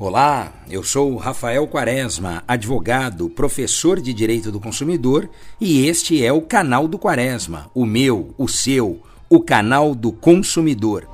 Olá, eu sou Rafael Quaresma, advogado, professor de Direito do Consumidor, e este é o canal do Quaresma, o meu, o seu, o canal do consumidor.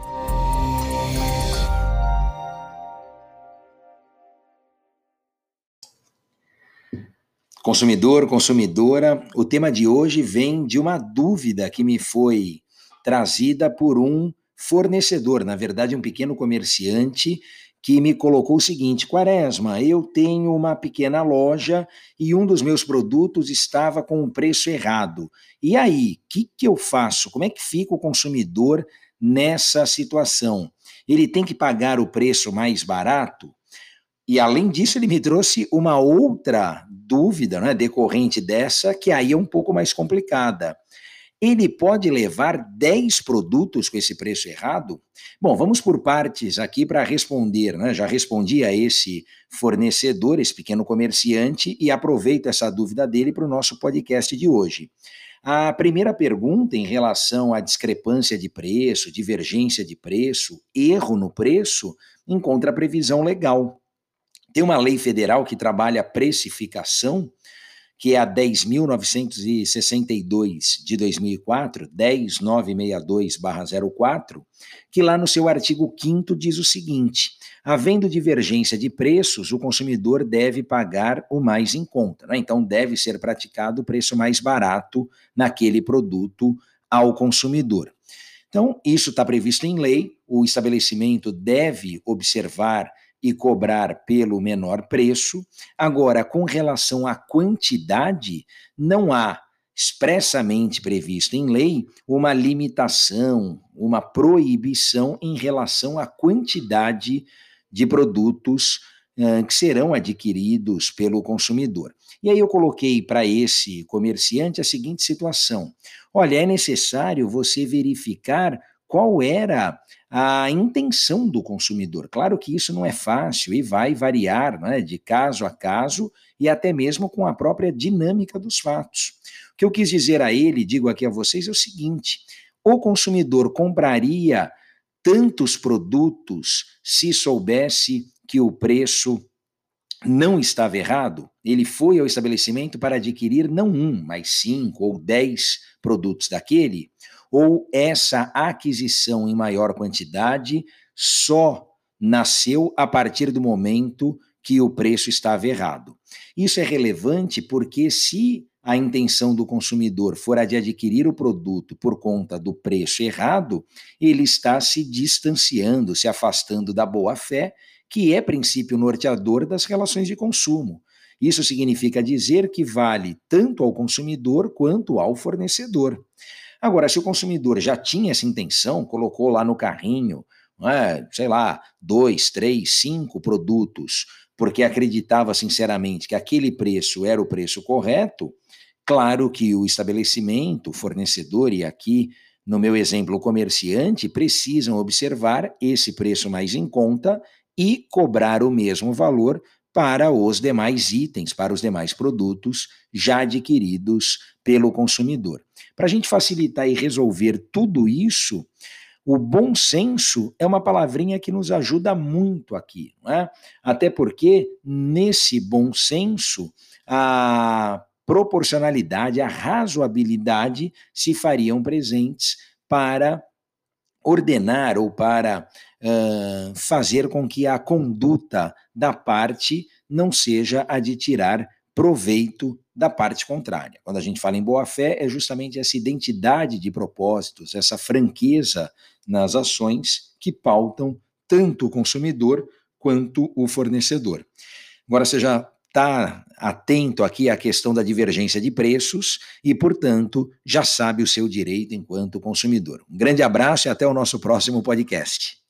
Consumidor, consumidora, o tema de hoje vem de uma dúvida que me foi trazida por um fornecedor, na verdade, um pequeno comerciante que me colocou o seguinte: Quaresma, eu tenho uma pequena loja e um dos meus produtos estava com um preço errado. E aí, o que, que eu faço? Como é que fica o consumidor nessa situação? Ele tem que pagar o preço mais barato? E além disso, ele me trouxe uma outra dúvida né, decorrente dessa, que aí é um pouco mais complicada ele pode levar 10 produtos com esse preço errado? Bom, vamos por partes aqui para responder, né? Já respondi a esse fornecedor, esse pequeno comerciante, e aproveito essa dúvida dele para o nosso podcast de hoje. A primeira pergunta em relação à discrepância de preço, divergência de preço, erro no preço, encontra previsão legal. Tem uma lei federal que trabalha precificação que é a 10.962 de 2004, 10962-04, que lá no seu artigo 5 diz o seguinte: havendo divergência de preços, o consumidor deve pagar o mais em conta. Né? Então, deve ser praticado o preço mais barato naquele produto ao consumidor. Então, isso está previsto em lei, o estabelecimento deve observar e cobrar pelo menor preço. Agora, com relação à quantidade, não há expressamente previsto em lei uma limitação, uma proibição em relação à quantidade de produtos que serão adquiridos pelo consumidor. E aí eu coloquei para esse comerciante a seguinte situação: olha, é necessário você verificar qual era a intenção do consumidor. Claro que isso não é fácil e vai variar né, de caso a caso e até mesmo com a própria dinâmica dos fatos. O que eu quis dizer a ele, digo aqui a vocês, é o seguinte: o consumidor compraria tantos produtos se soubesse que o preço não estava errado, ele foi ao estabelecimento para adquirir não um, mas cinco ou dez produtos daquele, ou essa aquisição em maior quantidade só nasceu a partir do momento que o preço estava errado. Isso é relevante porque se a intenção do consumidor for a de adquirir o produto por conta do preço errado, ele está se distanciando, se afastando da boa-fé, que é princípio norteador das relações de consumo. Isso significa dizer que vale tanto ao consumidor quanto ao fornecedor. Agora, se o consumidor já tinha essa intenção, colocou lá no carrinho, é, sei lá, dois, três, cinco produtos, porque acreditava sinceramente que aquele preço era o preço correto, claro que o estabelecimento, o fornecedor, e aqui no meu exemplo, o comerciante, precisam observar esse preço mais em conta e cobrar o mesmo valor para os demais itens, para os demais produtos já adquiridos pelo consumidor. Para a gente facilitar e resolver tudo isso, o bom senso é uma palavrinha que nos ajuda muito aqui, não é? Até porque nesse bom senso a proporcionalidade, a razoabilidade se fariam presentes para ordenar ou para fazer com que a conduta da parte não seja a de tirar proveito da parte contrária. Quando a gente fala em boa-fé, é justamente essa identidade de propósitos, essa franqueza nas ações que pautam tanto o consumidor quanto o fornecedor. Agora você já está atento aqui à questão da divergência de preços e, portanto, já sabe o seu direito enquanto consumidor. Um grande abraço e até o nosso próximo podcast.